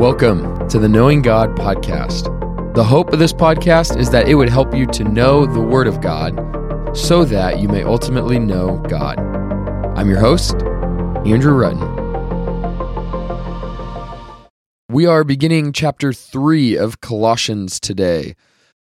Welcome to the Knowing God podcast. The hope of this podcast is that it would help you to know the Word of God so that you may ultimately know God. I'm your host, Andrew Rutten. We are beginning chapter 3 of Colossians today.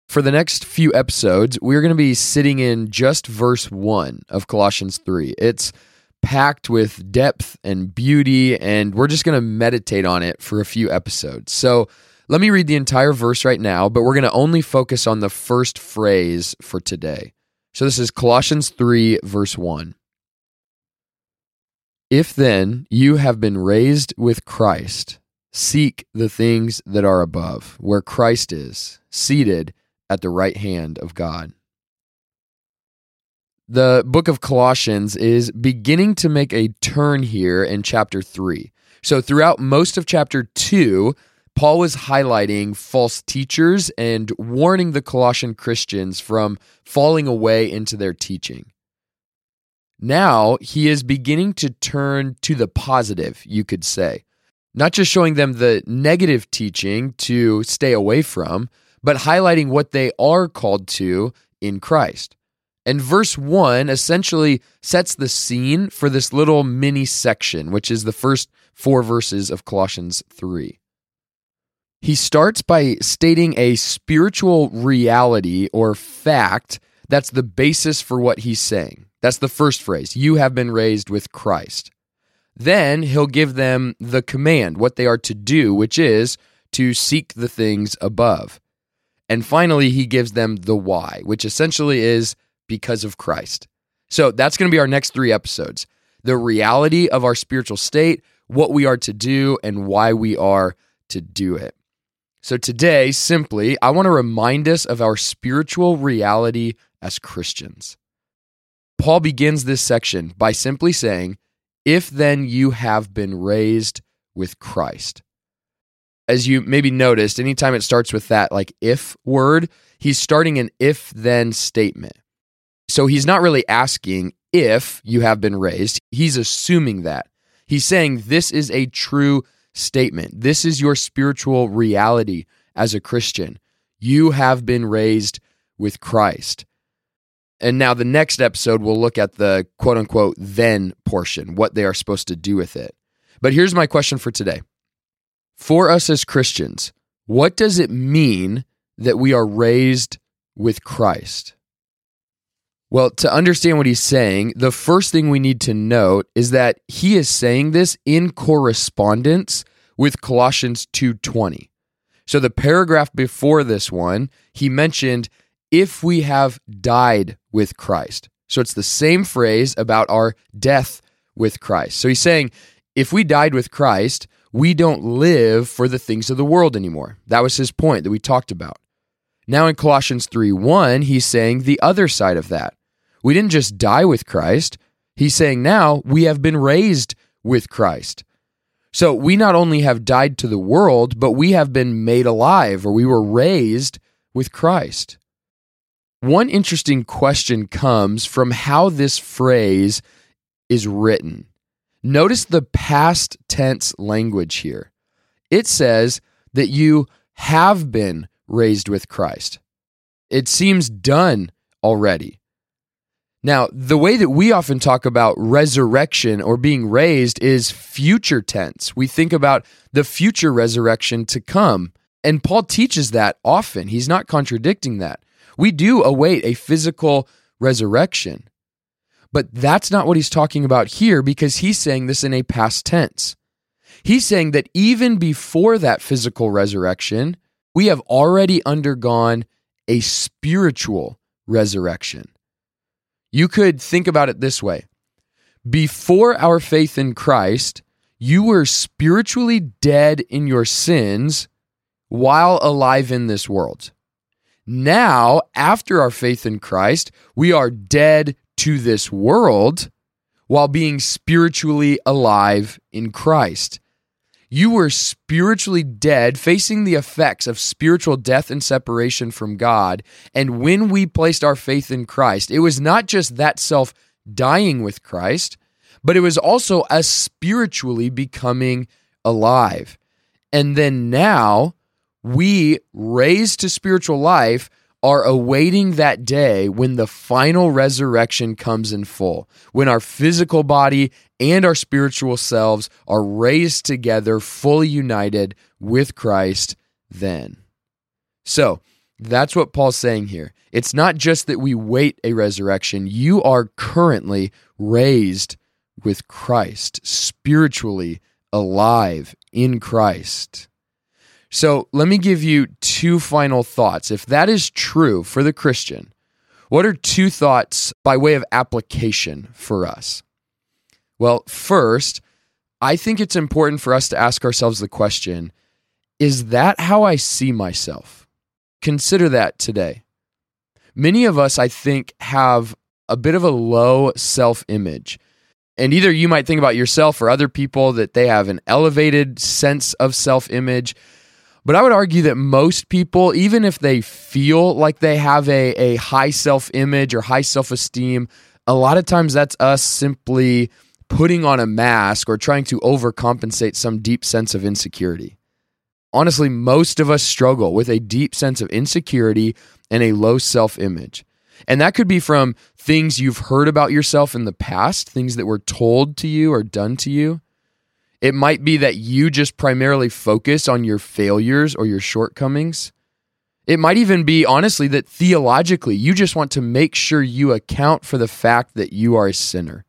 For the next few episodes, we're going to be sitting in just verse 1 of Colossians 3. It's packed with depth and beauty, and we're just going to meditate on it for a few episodes. So let me read the entire verse right now, but we're going to only focus on the first phrase for today. So this is Colossians 3, verse 1. If then you have been raised with Christ, seek the things that are above, where Christ is, seated at the right hand of God the book of Colossians is beginning to make a turn here in chapter 3. So, throughout most of chapter 2, Paul was highlighting false teachers and warning the Colossian Christians from falling away into their teaching. Now, he is beginning to turn to the positive, you could say. Not just showing them the negative teaching to stay away from, but highlighting what they are called to in Christ. And verse 1 essentially sets the scene for this little mini section, which is the first four verses of Colossians 3. He starts by stating a spiritual reality or fact that's the basis for what he's saying. That's the first phrase. You have been raised with Christ. Then he'll give them the command, what they are to do, which is to seek the things above. And finally, he gives them the why, which essentially is because of Christ. So that's going to be our next three episodes the reality of our spiritual state, what we are to do, and why we are to do it. So today, simply, I want to remind us of our spiritual reality as Christians. Paul begins this section by simply saying, If then you have been raised with Christ. As you maybe noticed, anytime it starts with that like if word, he's starting an if then statement. So he's not really asking if you have been raised, he's assuming that. He's saying this is a true statement. This is your spiritual reality as a Christian. You have been raised with Christ. And now the next episode, we'll look at the quote unquote then portion, what they are supposed to do with it. But here's my question for today For us as Christians, what does it mean that we are raised with Christ? Well, to understand what he's saying, the first thing we need to note is that he is saying this in correspondence with Colossians 2:20. So the paragraph before this one, he mentioned if we have died with Christ. So it's the same phrase about our death with Christ. So he's saying if we died with Christ, we don't live for the things of the world anymore. That was his point that we talked about. Now in Colossians 3:1, he's saying the other side of that. We didn't just die with Christ. He's saying now we have been raised with Christ. So we not only have died to the world, but we have been made alive or we were raised with Christ. One interesting question comes from how this phrase is written. Notice the past tense language here. It says that you have been raised with Christ. It seems done already. Now, the way that we often talk about resurrection or being raised is future tense. We think about the future resurrection to come. And Paul teaches that often. He's not contradicting that. We do await a physical resurrection. But that's not what he's talking about here because he's saying this in a past tense. He's saying that even before that physical resurrection, we have already undergone a spiritual resurrection. You could think about it this way Before our faith in Christ, you were spiritually dead in your sins while alive in this world. Now, after our faith in Christ, we are dead to this world while being spiritually alive in Christ. You were spiritually dead, facing the effects of spiritual death and separation from God. And when we placed our faith in Christ, it was not just that self dying with Christ, but it was also us spiritually becoming alive. And then now we, raised to spiritual life, are awaiting that day when the final resurrection comes in full, when our physical body and our spiritual selves are raised together, fully united with Christ then. So, that's what Paul's saying here. It's not just that we wait a resurrection, you are currently raised with Christ, spiritually alive in Christ. So let me give you two final thoughts. If that is true for the Christian, what are two thoughts by way of application for us? Well, first, I think it's important for us to ask ourselves the question is that how I see myself? Consider that today. Many of us, I think, have a bit of a low self image. And either you might think about yourself or other people that they have an elevated sense of self image. But I would argue that most people, even if they feel like they have a, a high self image or high self esteem, a lot of times that's us simply putting on a mask or trying to overcompensate some deep sense of insecurity. Honestly, most of us struggle with a deep sense of insecurity and a low self image. And that could be from things you've heard about yourself in the past, things that were told to you or done to you. It might be that you just primarily focus on your failures or your shortcomings. It might even be, honestly, that theologically, you just want to make sure you account for the fact that you are a sinner.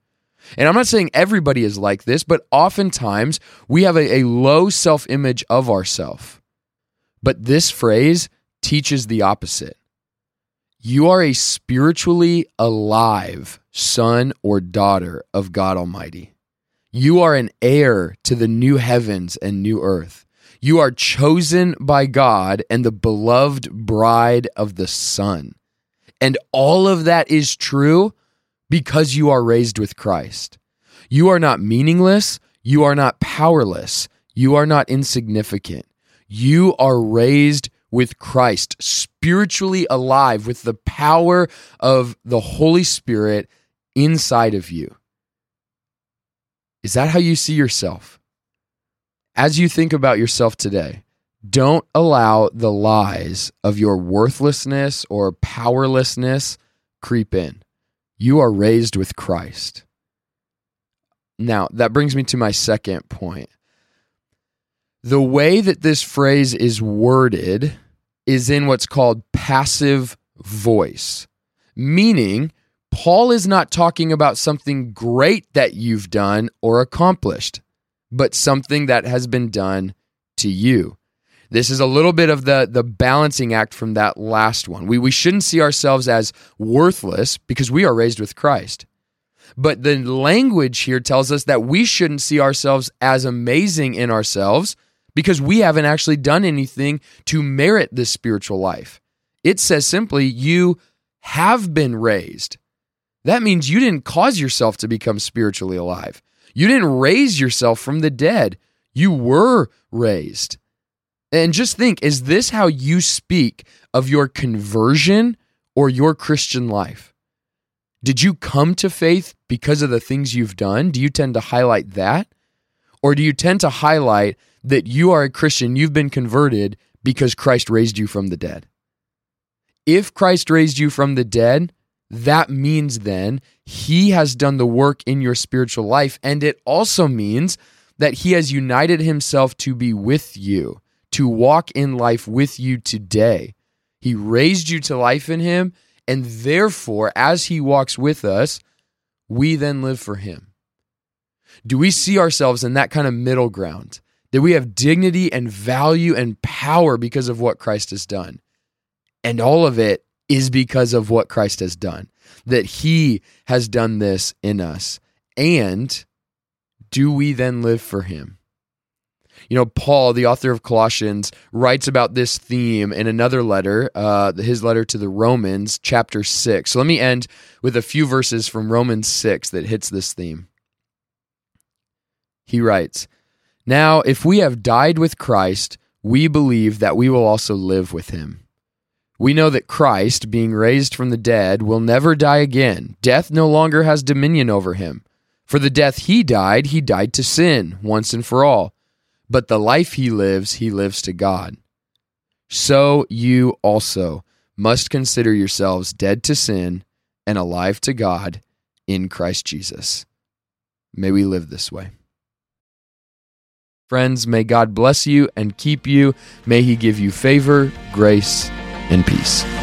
And I'm not saying everybody is like this, but oftentimes we have a, a low self image of ourselves. But this phrase teaches the opposite. You are a spiritually alive son or daughter of God Almighty. You are an heir to the new heavens and new earth. You are chosen by God and the beloved bride of the Son. And all of that is true because you are raised with Christ. You are not meaningless. You are not powerless. You are not insignificant. You are raised with Christ, spiritually alive with the power of the Holy Spirit inside of you. Is that how you see yourself? As you think about yourself today, don't allow the lies of your worthlessness or powerlessness creep in. You are raised with Christ. Now, that brings me to my second point. The way that this phrase is worded is in what's called passive voice, meaning Paul is not talking about something great that you've done or accomplished, but something that has been done to you. This is a little bit of the, the balancing act from that last one. We, we shouldn't see ourselves as worthless because we are raised with Christ. But the language here tells us that we shouldn't see ourselves as amazing in ourselves because we haven't actually done anything to merit this spiritual life. It says simply, you have been raised. That means you didn't cause yourself to become spiritually alive. You didn't raise yourself from the dead. You were raised. And just think is this how you speak of your conversion or your Christian life? Did you come to faith because of the things you've done? Do you tend to highlight that? Or do you tend to highlight that you are a Christian, you've been converted because Christ raised you from the dead? If Christ raised you from the dead, that means then he has done the work in your spiritual life. And it also means that he has united himself to be with you to walk in life with you today. He raised you to life in Him, and therefore, as He walks with us, we then live for Him. Do we see ourselves in that kind of middle ground? That we have dignity and value and power because of what Christ has done. And all of it is because of what Christ has done, that He has done this in us. And do we then live for Him? You know, Paul, the author of Colossians, writes about this theme in another letter, uh, his letter to the Romans, chapter 6. So let me end with a few verses from Romans 6 that hits this theme. He writes, Now, if we have died with Christ, we believe that we will also live with him. We know that Christ, being raised from the dead, will never die again. Death no longer has dominion over him. For the death he died, he died to sin once and for all but the life he lives, he lives to God. So you also must consider yourselves dead to sin and alive to God in Christ Jesus. May we live this way. Friends, may God bless you and keep you. May he give you favor, grace, and peace.